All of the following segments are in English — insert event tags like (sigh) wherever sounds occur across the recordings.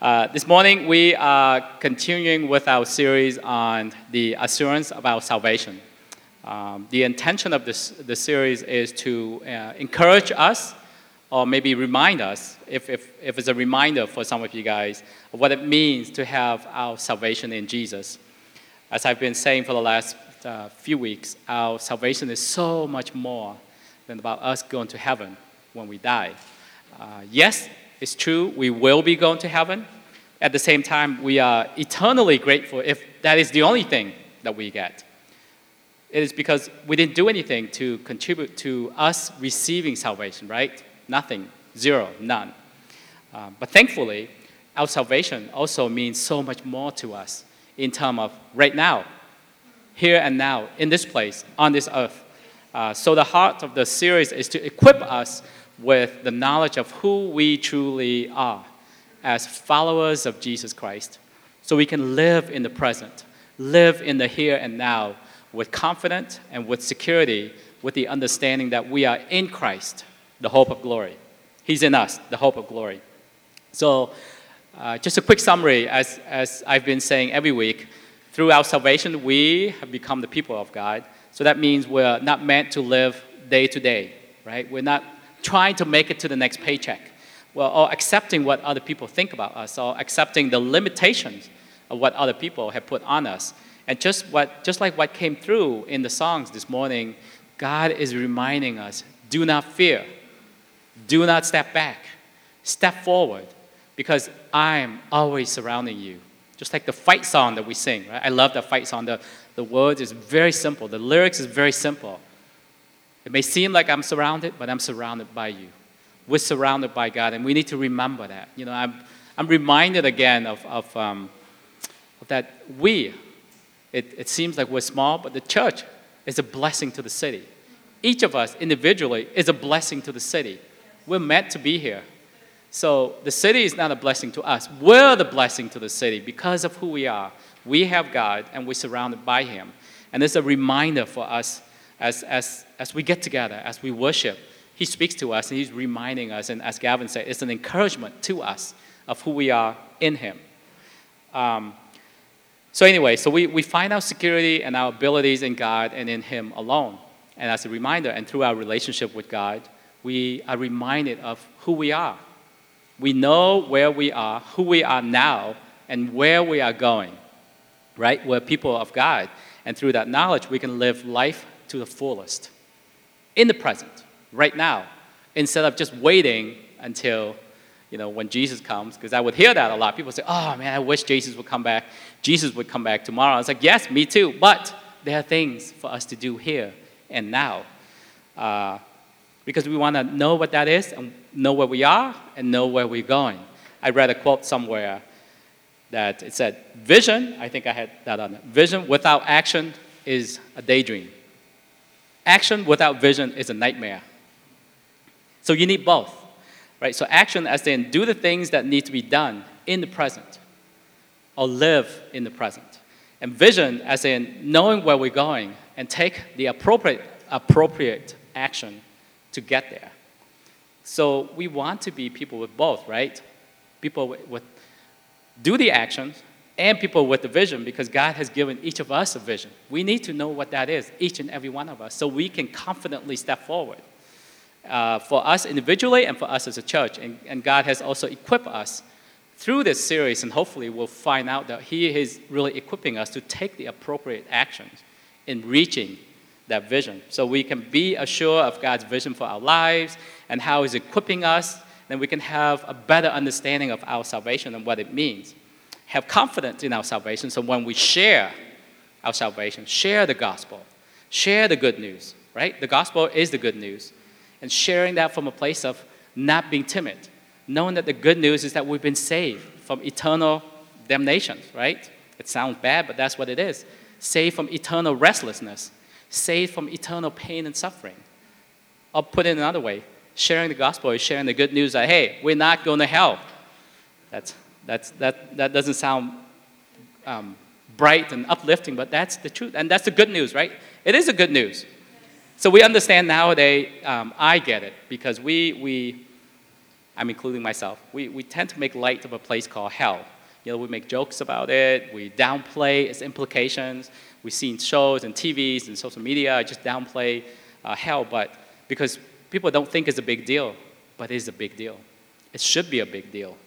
Uh, this morning, we are continuing with our series on the assurance of our salvation. Um, the intention of this, the series is to uh, encourage us or maybe remind us, if, if, if it's a reminder for some of you guys, of what it means to have our salvation in Jesus. As I've been saying for the last uh, few weeks, our salvation is so much more than about us going to heaven when we die. Uh, yes, it's true, we will be going to heaven. At the same time, we are eternally grateful if that is the only thing that we get. It is because we didn't do anything to contribute to us receiving salvation, right? Nothing, zero, none. Uh, but thankfully, our salvation also means so much more to us in terms of right now, here and now, in this place, on this earth. Uh, so the heart of the series is to equip us with the knowledge of who we truly are as followers of Jesus Christ so we can live in the present, live in the here and now with confidence and with security, with the understanding that we are in Christ, the hope of glory. He's in us, the hope of glory. So, uh, just a quick summary, as, as I've been saying every week, through our salvation, we have become the people of God. So that means we're not meant to live day to day, right? We're not trying to make it to the next paycheck, well, or accepting what other people think about us, or accepting the limitations of what other people have put on us. And just, what, just like what came through in the songs this morning, God is reminding us do not fear, do not step back, step forward, because I'm always surrounding you. Just like the fight song that we sing, right? I love that fight song. The, the words is very simple, the lyrics is very simple. It may seem like I'm surrounded, but I'm surrounded by you. We're surrounded by God, and we need to remember that. You know, I'm, I'm reminded again of, of, um, of that we, it, it seems like we're small, but the church is a blessing to the city. Each of us individually is a blessing to the city. We're meant to be here. So the city is not a blessing to us. We're the blessing to the city because of who we are. We have God and we're surrounded by Him. And it's a reminder for us as, as, as we get together, as we worship, he speaks to us and he's reminding us. And as Gavin said, it's an encouragement to us of who we are in him. Um, so, anyway, so we, we find our security and our abilities in God and in him alone. And as a reminder, and through our relationship with God, we are reminded of who we are. We know where we are, who we are now, and where we are going, right? We're people of God. And through that knowledge, we can live life to the fullest in the present, right now, instead of just waiting until you know when Jesus comes. Because I would hear that a lot. People say, "Oh man, I wish Jesus would come back. Jesus would come back tomorrow." I was like, "Yes, me too." But there are things for us to do here and now, uh, because we want to know what that is and know where we are and know where we're going. I read a quote somewhere that it said, "Vision." I think I had that on it. Vision without action is a daydream. Action without vision is a nightmare. So you need both, right? So action as in do the things that need to be done in the present or live in the present. And vision as in knowing where we're going and take the appropriate, appropriate action to get there. So we want to be people with both, right? People with, with do the actions and people with the vision because God has given each of us a vision. We need to know what that is, each and every one of us, so we can confidently step forward. Uh, for us individually and for us as a church. And, and God has also equipped us through this series, and hopefully we'll find out that He is really equipping us to take the appropriate actions in reaching that vision. So we can be assured of God's vision for our lives and how He's equipping us, then we can have a better understanding of our salvation and what it means have confidence in our salvation. So when we share our salvation, share the gospel, share the good news, right? The gospel is the good news. And sharing that from a place of not being timid, knowing that the good news is that we've been saved from eternal damnation, right? It sounds bad, but that's what it is. Saved from eternal restlessness, saved from eternal pain and suffering. I'll put it another way sharing the gospel is sharing the good news that, hey, we're not going to hell. That's that's, that, that doesn't sound um, bright and uplifting, but that's the truth. And that's the good news, right? It is a good news. So we understand nowadays, um, I get it, because we, we, I'm including myself, we, we tend to make light of a place called hell. You know, we make jokes about it, we downplay its implications. We see in shows and TVs and social media, just downplay uh, hell, but because people don't think it's a big deal, but it is a big deal. It should be a big deal.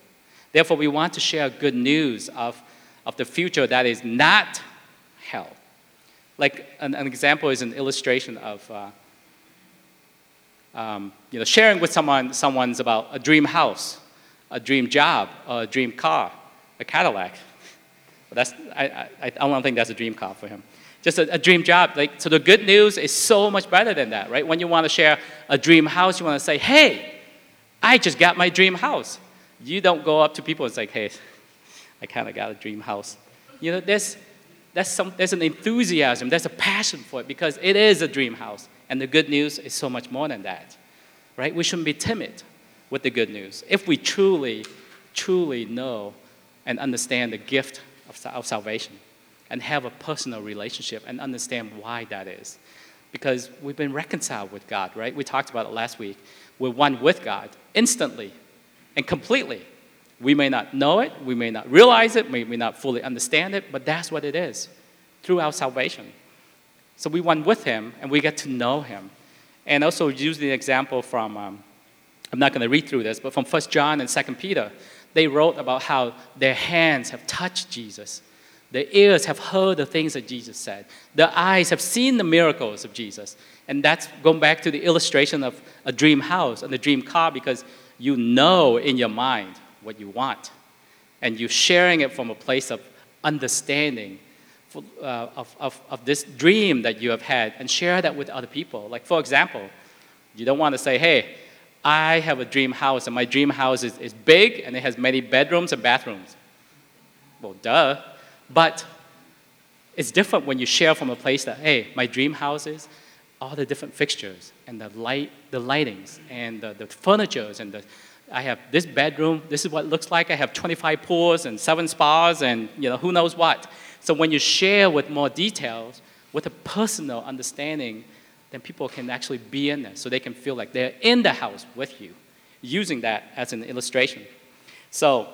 Therefore, we want to share good news of, of the future that is not hell. Like an, an example is an illustration of uh, um, you know, sharing with someone someone's about a dream house, a dream job, a dream car, a Cadillac. But that's, I, I, I don't think that's a dream car for him. Just a, a, dream job. Like, so the good news is so much better than that, right? When you want to share a dream house, you want to say, hey, I just got my dream house. You don't go up to people and say, hey, I kind of got a dream house. You know, there's, there's, some, there's an enthusiasm, there's a passion for it because it is a dream house. And the good news is so much more than that, right? We shouldn't be timid with the good news. If we truly, truly know and understand the gift of, of salvation and have a personal relationship and understand why that is. Because we've been reconciled with God, right? We talked about it last week. We're one with God instantly and completely. We may not know it, we may not realize it, we may not fully understand it, but that's what it is through our salvation. So we went with him and we get to know him. And also use the example from, um, I'm not going to read through this, but from 1 John and 2 Peter, they wrote about how their hands have touched Jesus. Their ears have heard the things that Jesus said. Their eyes have seen the miracles of Jesus. And that's going back to the illustration of a dream house and a dream car because you know in your mind what you want. And you're sharing it from a place of understanding uh, of, of, of this dream that you have had and share that with other people. Like, for example, you don't want to say, hey, I have a dream house and my dream house is, is big and it has many bedrooms and bathrooms. Well, duh. But it's different when you share from a place that, hey, my dream house is all the different fixtures and the light, the lightings and the, the furnitures and the, I have this bedroom. This is what it looks like. I have 25 pools and seven spas and you know who knows what. So when you share with more details, with a personal understanding, then people can actually be in there. So they can feel like they're in the house with you, using that as an illustration. So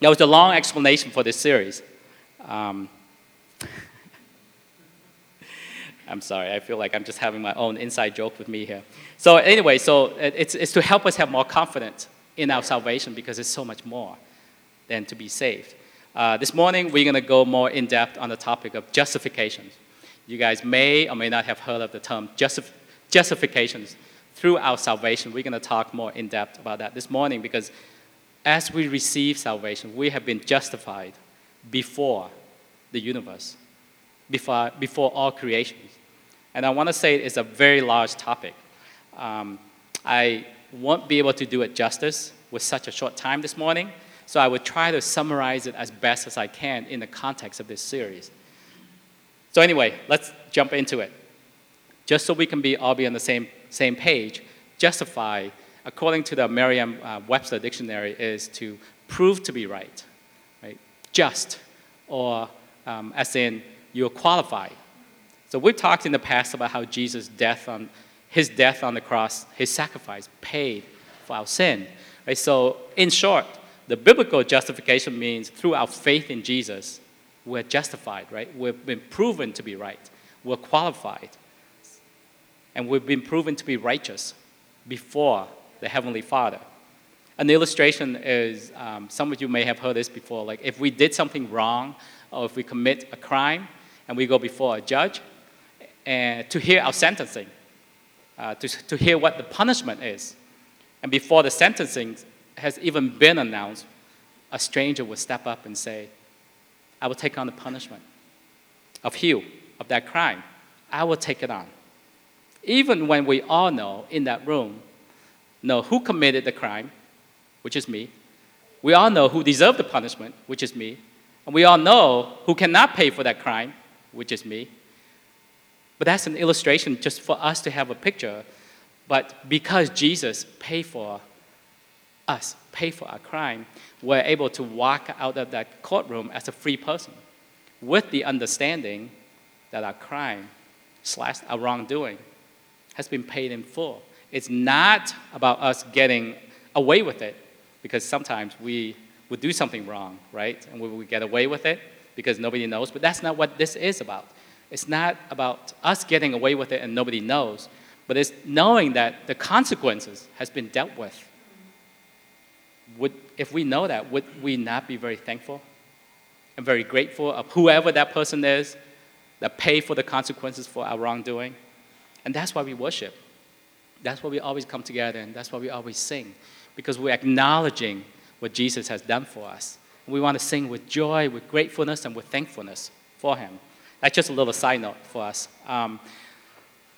that was a long explanation for this series. Um, I'm sorry, I feel like I'm just having my own inside joke with me here. So anyway, so it's, it's to help us have more confidence in our salvation because it's so much more than to be saved. Uh, this morning, we're going to go more in depth on the topic of justifications. You guys may or may not have heard of the term justif- justifications through our salvation. We're going to talk more in depth about that this morning because as we receive salvation, we have been justified before the universe, before, before all creations. And I want to say it's a very large topic. Um, I won't be able to do it justice with such a short time this morning. So I will try to summarize it as best as I can in the context of this series. So anyway, let's jump into it. Just so we can be all be on the same, same page, justify, according to the Merriam-Webster uh, dictionary, is to prove to be right, right? Just, or um, as in you're qualified. So we've talked in the past about how Jesus' death on his death on the cross, his sacrifice, paid for our sin. Right? So in short, the biblical justification means through our faith in Jesus, we're justified, right? We've been proven to be right. We're qualified. And we've been proven to be righteous before the Heavenly Father. An illustration is um, some of you may have heard this before. Like if we did something wrong or if we commit a crime and we go before a judge to hear our sentencing, uh, to, to hear what the punishment is. And before the sentencing, has even been announced, a stranger will step up and say, I will take on the punishment of you, of that crime. I will take it on. Even when we all know in that room, know who committed the crime, which is me. We all know who deserved the punishment, which is me. And we all know who cannot pay for that crime, which is me. But that's an illustration just for us to have a picture. But because Jesus paid for us paid for our crime, we're able to walk out of that courtroom as a free person with the understanding that our crime slash our wrongdoing has been paid in full. It's not about us getting away with it because sometimes we would do something wrong, right? And we would get away with it because nobody knows. But that's not what this is about. It's not about us getting away with it and nobody knows, but it's knowing that the consequences has been dealt with. Would, if we know that, would we not be very thankful and very grateful of whoever that person is that pay for the consequences for our wrongdoing? And that's why we worship. That's why we always come together and that's why we always sing, because we're acknowledging what Jesus has done for us. We want to sing with joy, with gratefulness, and with thankfulness for Him. That's just a little side note for us. Um,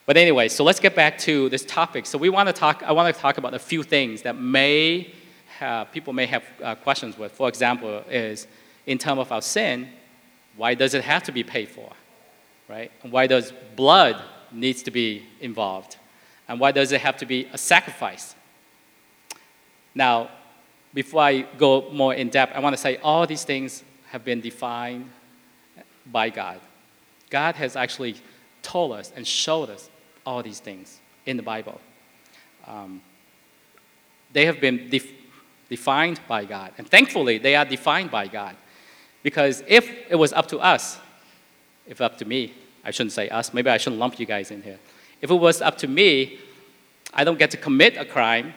but anyway, so let's get back to this topic. So we want to talk. I want to talk about a few things that may have, people may have uh, questions with. For example, is in terms of our sin, why does it have to be paid for, right? And why does blood needs to be involved, and why does it have to be a sacrifice? Now, before I go more in depth, I want to say all these things have been defined by God. God has actually told us and showed us all these things in the Bible. Um, they have been def- defined by God. And thankfully, they are defined by God. Because if it was up to us, if up to me, I shouldn't say us, maybe I shouldn't lump you guys in here. If it was up to me, I don't get to commit a crime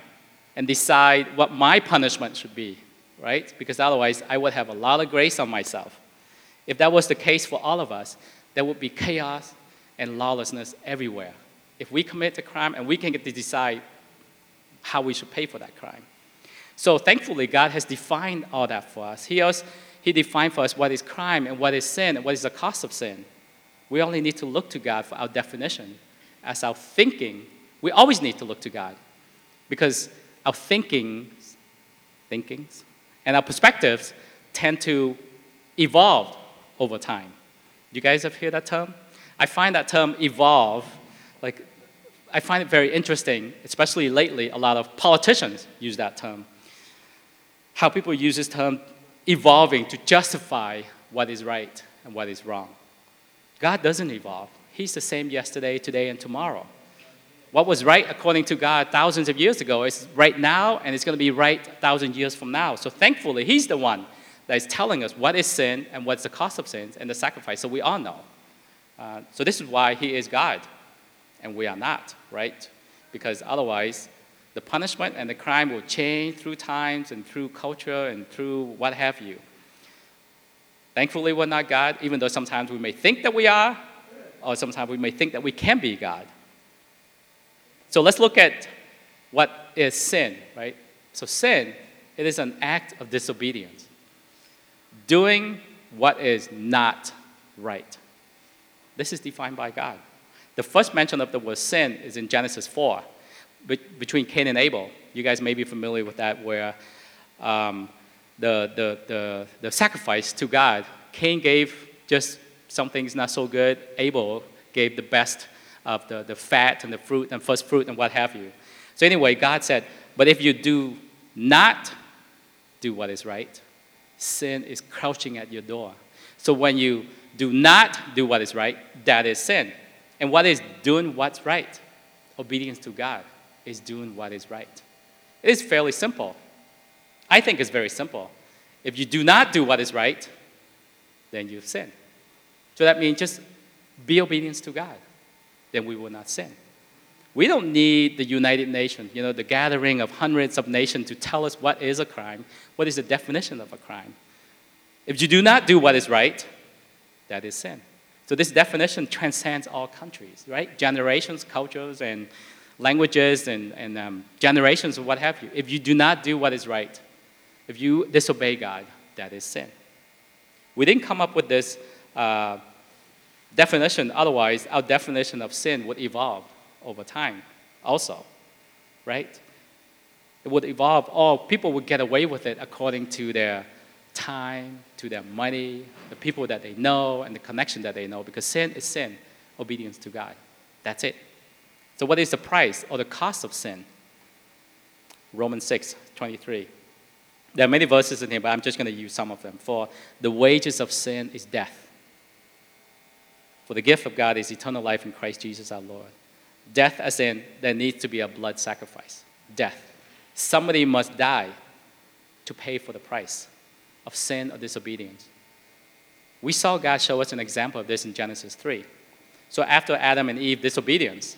and decide what my punishment should be, right? Because otherwise, I would have a lot of grace on myself. If that was the case for all of us, there would be chaos and lawlessness everywhere. If we commit a crime and we can get to decide how we should pay for that crime. So thankfully, God has defined all that for us. He, also, he defined for us what is crime and what is sin and what is the cost of sin. We only need to look to God for our definition. As our thinking, we always need to look to God because our thinkings, thinkings and our perspectives tend to evolve over time. You guys have heard that term? I find that term evolve, like, I find it very interesting, especially lately, a lot of politicians use that term. How people use this term evolving to justify what is right and what is wrong. God doesn't evolve. He's the same yesterday, today, and tomorrow. What was right according to God thousands of years ago is right now, and it's going to be right a thousand years from now. So thankfully, He's the one that is telling us what is sin and what's the cost of sin and the sacrifice. So we all know. Uh, so this is why He is God, and we are not, right? Because otherwise, the punishment and the crime will change through times and through culture and through what have you. Thankfully, we're not God, even though sometimes we may think that we are, or sometimes we may think that we can be God. So let's look at what is sin, right? So sin, it is an act of disobedience. Doing what is not right. This is defined by God. The first mention of the word sin is in Genesis 4, between Cain and Abel. You guys may be familiar with that, where um, the, the, the, the sacrifice to God, Cain gave just some things not so good, Abel gave the best of the, the fat and the fruit and first fruit and what have you. So, anyway, God said, But if you do not do what is right, sin is crouching at your door. So, when you do not do what is right, that is sin. And what is doing what's right? Obedience to God is doing what is right. It is fairly simple. I think it's very simple. If you do not do what is right, then you've sinned. So that means just be obedient to God then we will not sin. We don't need the United Nations, you know, the gathering of hundreds of nations to tell us what is a crime, what is the definition of a crime. If you do not do what is right, that is sin. So this definition transcends all countries, right? Generations, cultures, and languages, and, and um, generations, what have you. If you do not do what is right, if you disobey God, that is sin. We didn't come up with this uh, definition, otherwise, our definition of sin would evolve over time also, right? It would evolve, or people would get away with it according to their time, to their money, the people that they know, and the connection that they know, because sin is sin, obedience to God. That's it. So, what is the price or the cost of sin? Romans 6 23. There are many verses in here, but I'm just going to use some of them. For the wages of sin is death for the gift of God is eternal life in Christ Jesus our Lord. Death, as in, there needs to be a blood sacrifice. Death. Somebody must die to pay for the price of sin or disobedience. We saw God show us an example of this in Genesis 3. So after Adam and Eve disobedience,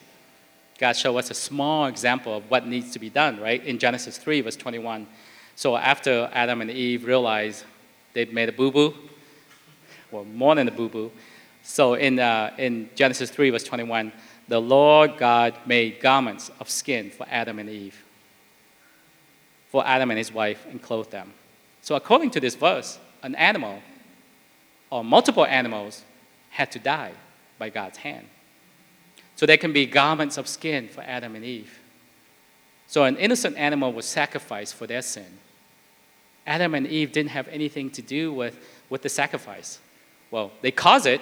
God showed us a small example of what needs to be done, right? In Genesis 3, verse 21. So after Adam and Eve realized they'd made a boo boo, well, more than a boo boo. So in, uh, in Genesis 3, verse 21, the Lord God made garments of skin for Adam and Eve, for Adam and his wife, and clothed them. So according to this verse, an animal or multiple animals had to die by God's hand. So there can be garments of skin for Adam and Eve. So an innocent animal was sacrificed for their sin. Adam and Eve didn't have anything to do with, with the sacrifice. Well, they caused it,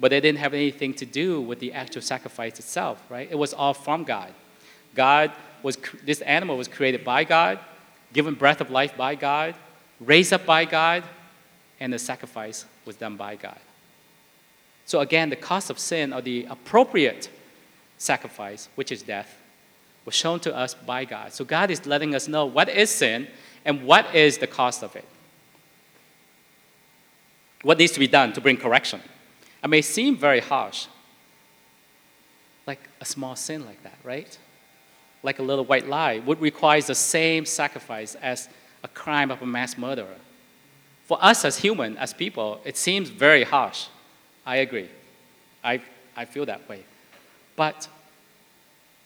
but they didn't have anything to do with the actual sacrifice itself, right? It was all from God. God was, this animal was created by God, given breath of life by God, raised up by God, and the sacrifice was done by God. So again, the cost of sin or the appropriate sacrifice, which is death, was shown to us by God. So God is letting us know what is sin and what is the cost of it. What needs to be done to bring correction? It may seem very harsh, like a small sin like that, right? Like a little white lie would require the same sacrifice as a crime of a mass murderer. For us as human, as people, it seems very harsh. I agree. I, I feel that way. But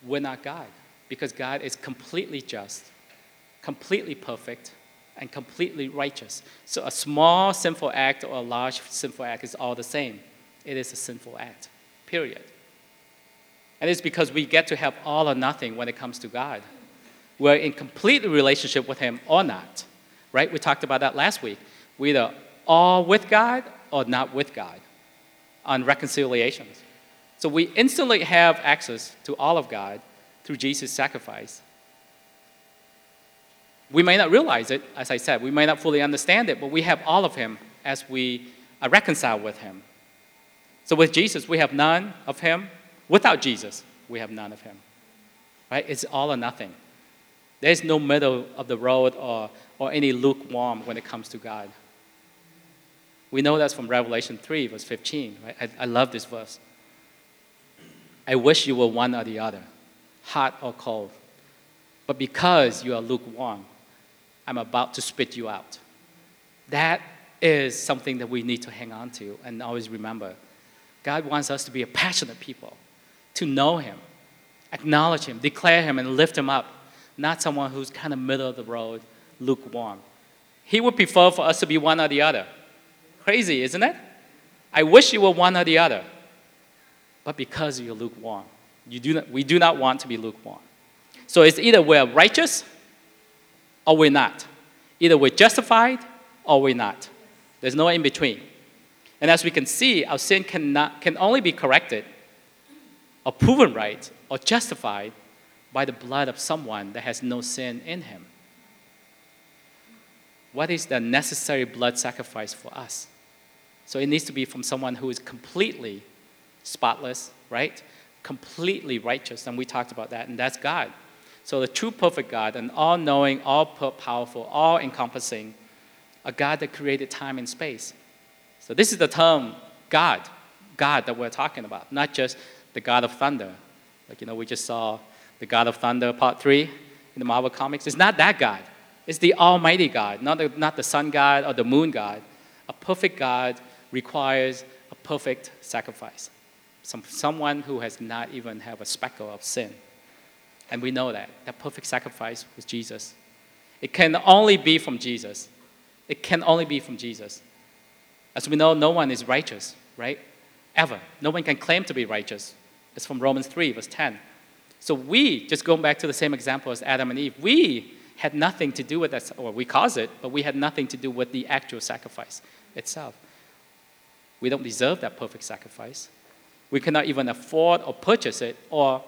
we're not God because God is completely just, completely perfect, and completely righteous. So a small sinful act or a large sinful act is all the same. It is a sinful act, period. And it's because we get to have all or nothing when it comes to God. We're in complete relationship with Him or not, right? We talked about that last week. We're either all with God or not with God on reconciliations. So we instantly have access to all of God through Jesus' sacrifice. We may not realize it, as I said, we may not fully understand it, but we have all of Him as we are reconciled with Him. So with Jesus, we have none of Him. Without Jesus, we have none of Him. Right? It's all or nothing. There's no middle of the road or, or any lukewarm when it comes to God. We know that's from Revelation 3, verse 15. Right? I, I love this verse. I wish you were one or the other, hot or cold. But because you are lukewarm, I'm about to spit you out. That is something that we need to hang on to and always remember. God wants us to be a passionate people, to know Him, acknowledge Him, declare Him, and lift Him up, not someone who's kind of middle of the road, lukewarm. He would prefer for us to be one or the other. Crazy, isn't it? I wish you were one or the other. But because you're lukewarm, you do not, we do not want to be lukewarm. So it's either we're righteous or we're not. Either we're justified or we're not. There's no in between. And as we can see, our sin cannot, can only be corrected or proven right or justified by the blood of someone that has no sin in him. What is the necessary blood sacrifice for us? So it needs to be from someone who is completely spotless, right? Completely righteous. And we talked about that, and that's God. So the true perfect God, an all knowing, all powerful, all encompassing, a God that created time and space. So this is the term God, God that we're talking about, not just the God of thunder. Like, you know, we just saw the God of Thunder, part three in the Marvel Comics. It's not that God. It's the Almighty God, not the, not the sun God or the moon God. A perfect God requires a perfect sacrifice. Some, someone who has not even have a speckle of sin. And we know that. That perfect sacrifice was Jesus. It can only be from Jesus. It can only be from Jesus. As we know, no one is righteous, right? Ever. No one can claim to be righteous. It's from Romans 3, verse 10. So we, just going back to the same example as Adam and Eve, we had nothing to do with that, or we caused it, but we had nothing to do with the actual sacrifice itself. We don't deserve that perfect sacrifice. We cannot even afford or purchase it or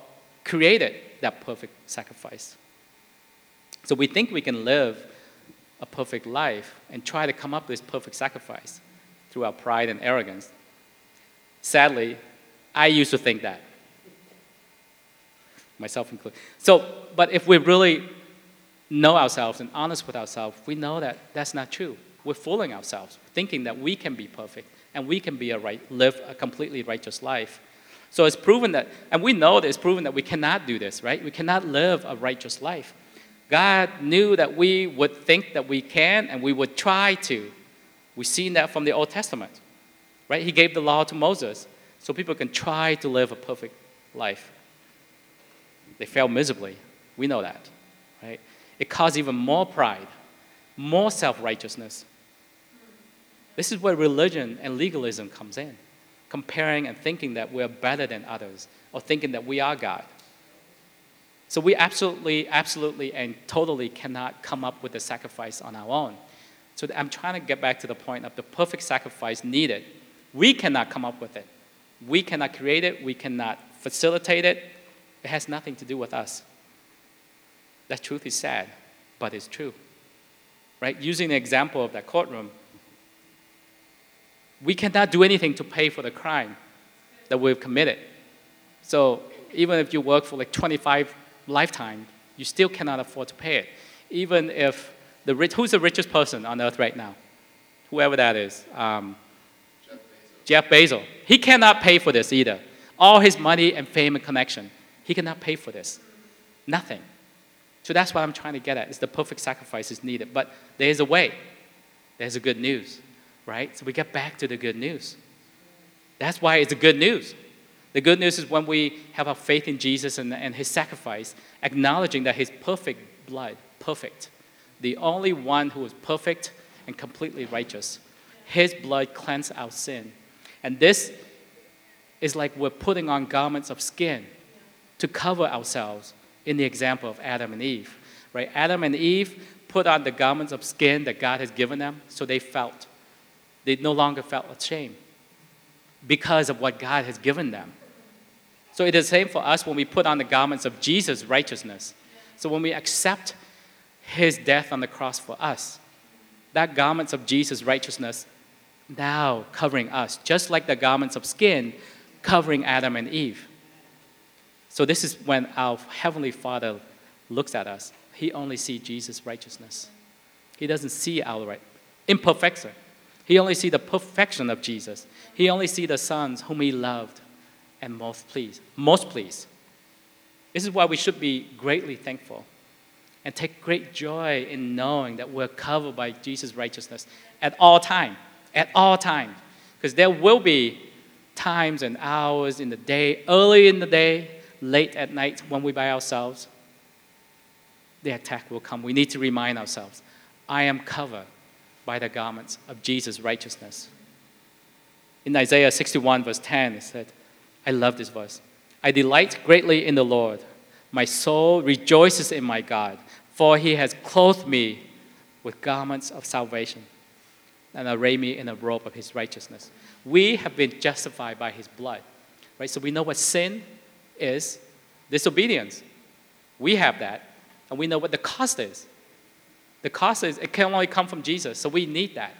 create it, that perfect sacrifice. So we think we can live a perfect life and try to come up with this perfect sacrifice through our pride and arrogance. Sadly, I used to think that. Myself included. So, but if we really know ourselves and honest with ourselves, we know that that's not true. We're fooling ourselves, thinking that we can be perfect and we can be a right, live a completely righteous life. So it's proven that, and we know that it's proven that we cannot do this, right? We cannot live a righteous life. God knew that we would think that we can and we would try to. We've seen that from the Old Testament, right? He gave the law to Moses so people can try to live a perfect life. They fail miserably. We know that, right? It caused even more pride, more self righteousness. This is where religion and legalism comes in, comparing and thinking that we're better than others or thinking that we are God. So we absolutely, absolutely, and totally cannot come up with a sacrifice on our own. So I'm trying to get back to the point of the perfect sacrifice needed. We cannot come up with it. We cannot create it. We cannot facilitate it. It has nothing to do with us. That truth is sad, but it's true. Right? Using the example of that courtroom, we cannot do anything to pay for the crime that we've committed. So even if you work for like 25 lifetime, you still cannot afford to pay it. Even if the rich, who's the richest person on earth right now? Whoever that is. Um, Jeff, Bezos. Jeff Bezos. He cannot pay for this either. All his money and fame and connection, he cannot pay for this. Nothing. So that's what I'm trying to get at. Is the perfect sacrifice is needed, but there's a way. There's a good news, right? So we get back to the good news. That's why it's the good news. The good news is when we have our faith in Jesus and, and his sacrifice, acknowledging that his perfect blood, perfect, the only one who is perfect and completely righteous, his blood cleansed our sin. And this is like we're putting on garments of skin to cover ourselves in the example of Adam and Eve. Right? Adam and Eve put on the garments of skin that God has given them, so they felt. They no longer felt ashamed because of what God has given them. So it is the same for us when we put on the garments of Jesus' righteousness. So when we accept his death on the cross for us, that garments of Jesus' righteousness now covering us, just like the garments of skin covering Adam and Eve. So this is when our Heavenly Father looks at us. He only sees Jesus' righteousness. He doesn't see our right, imperfection. He only sees the perfection of Jesus. He only sees the sons whom he loved and most pleased. Most pleased. This is why we should be greatly thankful and take great joy in knowing that we're covered by Jesus' righteousness at all time. At all times. Because there will be times and hours in the day, early in the day, late at night when we're by ourselves. The attack will come. We need to remind ourselves I am covered by the garments of Jesus' righteousness. In Isaiah 61, verse 10, it said, I love this verse. I delight greatly in the Lord. My soul rejoices in my God, for he has clothed me with garments of salvation and arrayed me in a robe of his righteousness. We have been justified by his blood. Right? So we know what sin is disobedience. We have that, and we know what the cost is. The cost is it can only come from Jesus, so we need that.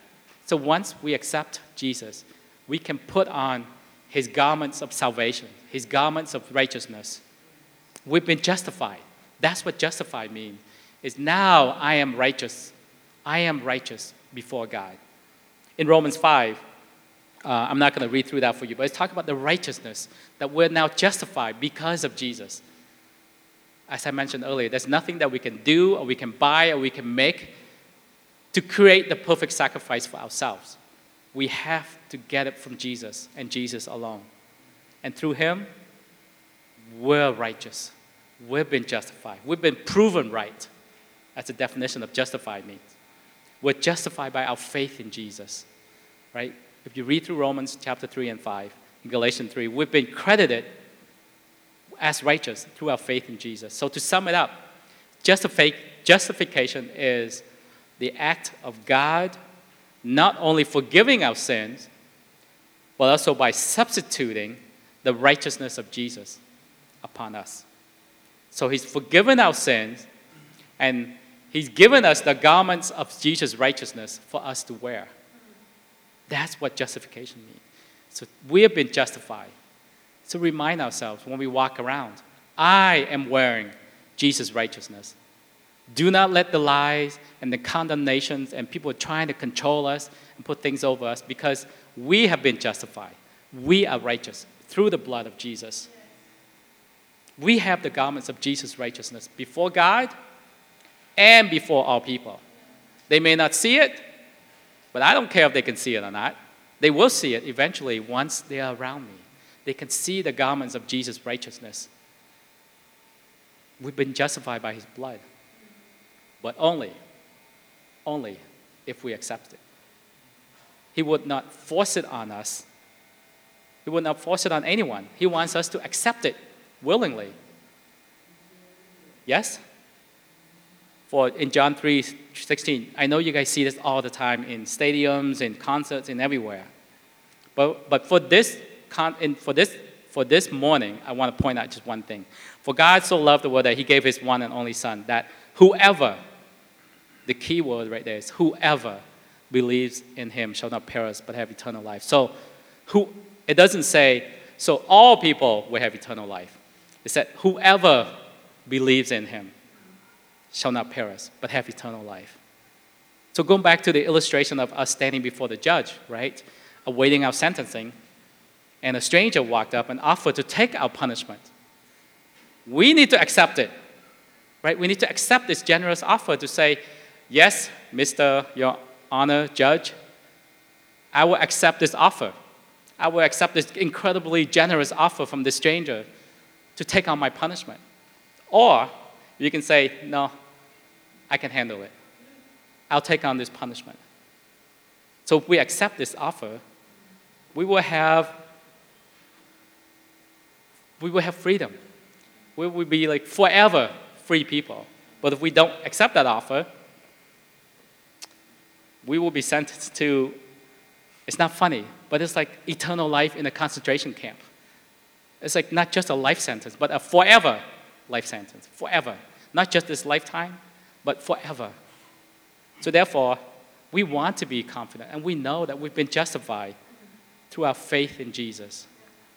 So once we accept Jesus, we can put on his garments of salvation, his garments of righteousness. We've been justified. That's what justified means. Is now I am righteous. I am righteous before God. In Romans 5, uh, I'm not going to read through that for you, but it's talking about the righteousness that we're now justified because of Jesus. As I mentioned earlier, there's nothing that we can do or we can buy or we can make to create the perfect sacrifice for ourselves. We have to get it from Jesus and Jesus alone. And through Him, we're righteous. We've been justified. We've been proven right. That's the definition of justified means. We're justified by our faith in Jesus, right? If you read through Romans chapter 3 and 5, in Galatians 3, we've been credited as righteous through our faith in Jesus. So to sum it up, justification is the act of God not only forgiving our sins, but also by substituting the righteousness of Jesus upon us. So he's forgiven our sins, and he's given us the garments of Jesus' righteousness for us to wear. That's what justification means. So we have been justified. So remind ourselves when we walk around, I am wearing Jesus' righteousness. Do not let the lies and the condemnations and people trying to control us and put things over us because we have been justified. We are righteous through the blood of Jesus. We have the garments of Jesus' righteousness before God and before all people. They may not see it, but I don't care if they can see it or not. They will see it eventually once they are around me. They can see the garments of Jesus' righteousness. We've been justified by his blood, but only, only if we accept it. He would not force it on us. He would not force it on anyone. He wants us to accept it willingly. Yes? For in John 3 16, I know you guys see this all the time in stadiums, in concerts, and everywhere. But, but for, this, for, this, for this morning, I want to point out just one thing. For God so loved the world that he gave his one and only Son, that whoever, the key word right there is whoever believes in him shall not perish but have eternal life. So who, it doesn't say, so all people will have eternal life. It said, whoever believes in him shall not perish, but have eternal life. So, going back to the illustration of us standing before the judge, right, awaiting our sentencing, and a stranger walked up and offered to take our punishment. We need to accept it, right? We need to accept this generous offer to say, Yes, Mr. Your Honor, Judge, I will accept this offer. I will accept this incredibly generous offer from this stranger to take on my punishment. Or you can say, No, I can handle it. I'll take on this punishment. So if we accept this offer, we will have we will have freedom. We will be like forever free people. But if we don't accept that offer, we will be sentenced to it's not funny, but it's like eternal life in a concentration camp. It's like not just a life sentence, but a forever life sentence. Forever. Not just this lifetime, but forever. So, therefore, we want to be confident, and we know that we've been justified through our faith in Jesus,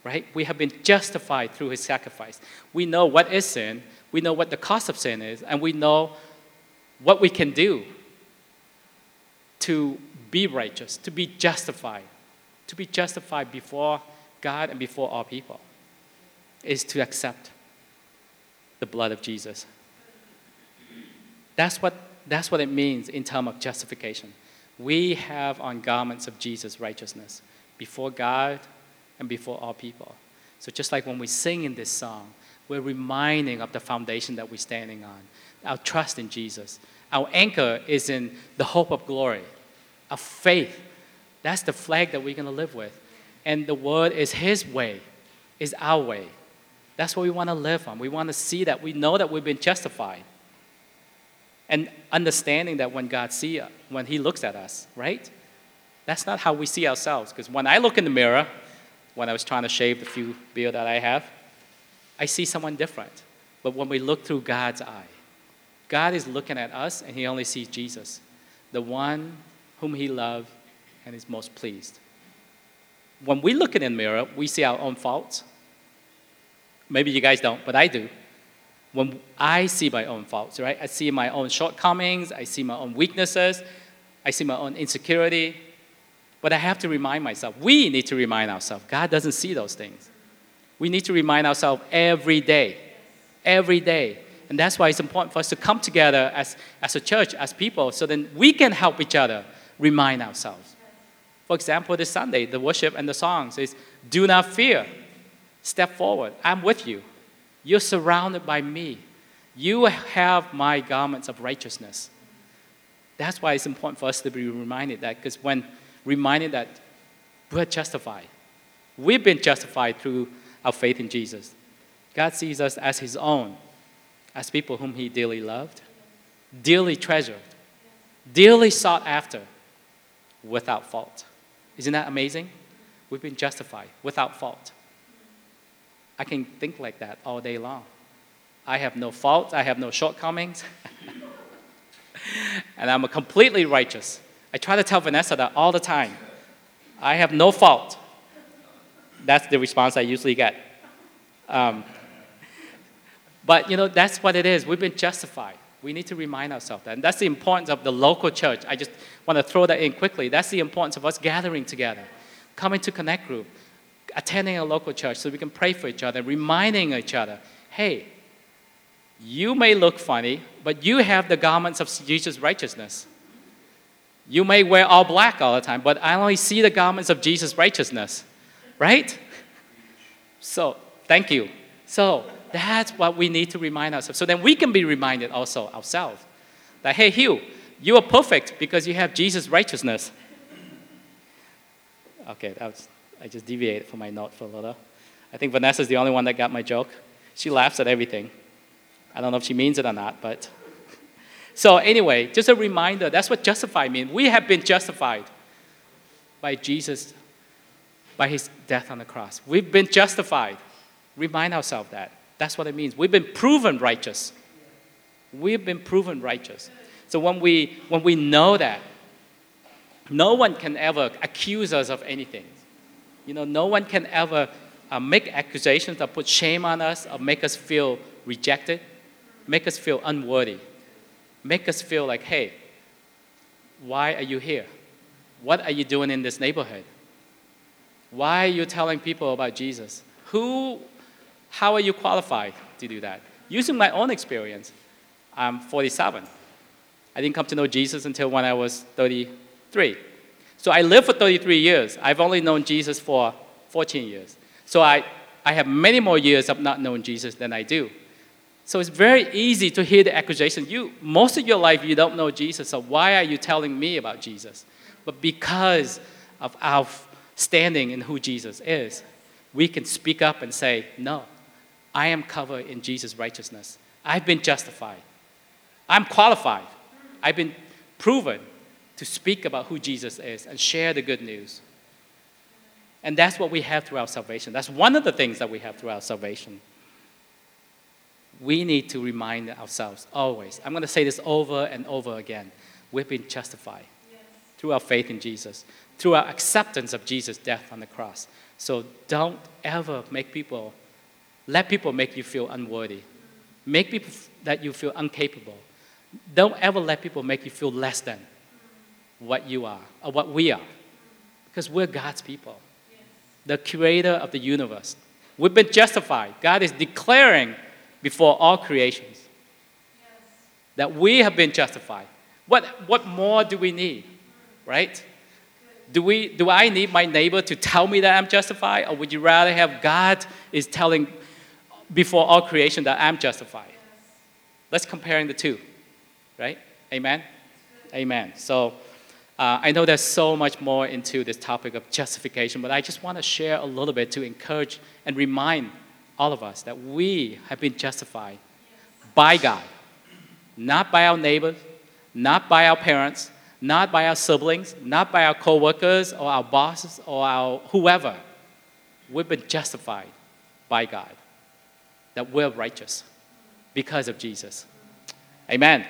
right? We have been justified through his sacrifice. We know what is sin, we know what the cost of sin is, and we know what we can do to be righteous, to be justified, to be justified before God and before all people, is to accept the blood of Jesus. That's what, that's what it means in terms of justification. We have on garments of Jesus' righteousness before God and before all people. So just like when we sing in this song, we're reminding of the foundation that we're standing on, our trust in Jesus. Our anchor is in the hope of glory, of faith. That's the flag that we're going to live with. And the word is His way, is our way. That's what we want to live on. We want to see that. We know that we've been justified and understanding that when God see uh, when He looks at us, right? That's not how we see ourselves. Because when I look in the mirror, when I was trying to shave the few beard that I have, I see someone different. But when we look through God's eye, God is looking at us and He only sees Jesus, the one whom He loved and is most pleased. When we look in the mirror, we see our own faults. Maybe you guys don't, but I do when I see my own faults, right? I see my own shortcomings, I see my own weaknesses, I see my own insecurity. But I have to remind myself, we need to remind ourselves, God doesn't see those things. We need to remind ourselves every day, every day. And that's why it's important for us to come together as, as a church, as people, so then we can help each other remind ourselves. For example, this Sunday, the worship and the songs is Do not fear, step forward, I'm with you. You're surrounded by me. You have my garments of righteousness. That's why it's important for us to be reminded that, because when reminded that we're justified, we've been justified through our faith in Jesus. God sees us as His own, as people whom He dearly loved, dearly treasured, dearly sought after, without fault. Isn't that amazing? We've been justified without fault. I can think like that all day long. I have no faults, I have no shortcomings, (laughs) and I'm completely righteous. I try to tell Vanessa that all the time. I have no fault. That's the response I usually get. Um, but you know, that's what it is. We've been justified. We need to remind ourselves that. And that's the importance of the local church. I just want to throw that in quickly. That's the importance of us gathering together, coming to Connect Group, attending a local church so we can pray for each other, reminding each other hey, you may look funny, but you have the garments of Jesus' righteousness. You may wear all black all the time, but I only see the garments of Jesus' righteousness, right? So, thank you. So, that's what we need to remind ourselves. So then we can be reminded also ourselves that, hey, Hugh, you are perfect because you have Jesus' righteousness. Okay, that was, I just deviated from my note for a little. I think Vanessa's the only one that got my joke. She laughs at everything. I don't know if she means it or not, but. (laughs) So, anyway, just a reminder that's what justify means. We have been justified by Jesus, by his death on the cross. We've been justified. Remind ourselves that. That's what it means. We've been proven righteous. We've been proven righteous. So when we, when we know that, no one can ever accuse us of anything. You know, no one can ever uh, make accusations or put shame on us or make us feel rejected, make us feel unworthy, make us feel like, hey, why are you here? What are you doing in this neighborhood? Why are you telling people about Jesus? Who how are you qualified to do that? Using my own experience, I'm 47. I didn't come to know Jesus until when I was 33. So I lived for 33 years. I've only known Jesus for 14 years. So I, I have many more years of not knowing Jesus than I do. So it's very easy to hear the accusation. You, most of your life, you don't know Jesus, so why are you telling me about Jesus? But because of our standing in who Jesus is, we can speak up and say, no, I am covered in Jesus' righteousness. I've been justified. I'm qualified. I've been proven to speak about who Jesus is and share the good news. And that's what we have through our salvation. That's one of the things that we have through our salvation. We need to remind ourselves always. I'm going to say this over and over again. We've been justified yes. through our faith in Jesus, through our acceptance of Jesus' death on the cross. So don't ever make people let people make you feel unworthy. Make people that you feel incapable. Don't ever let people make you feel less than what you are or what we are. Because we're God's people, the creator of the universe. We've been justified. God is declaring before all creations that we have been justified. What, what more do we need? Right? Do, we, do I need my neighbor to tell me that I'm justified? Or would you rather have God is telling before all creation that I'm justified. Let's comparing the two, right? Amen? Amen. So uh, I know there's so much more into this topic of justification, but I just want to share a little bit to encourage and remind all of us that we have been justified by God, not by our neighbors, not by our parents, not by our siblings, not by our co-workers or our bosses or our whoever. We've been justified by God that we're righteous because of Jesus. Amen.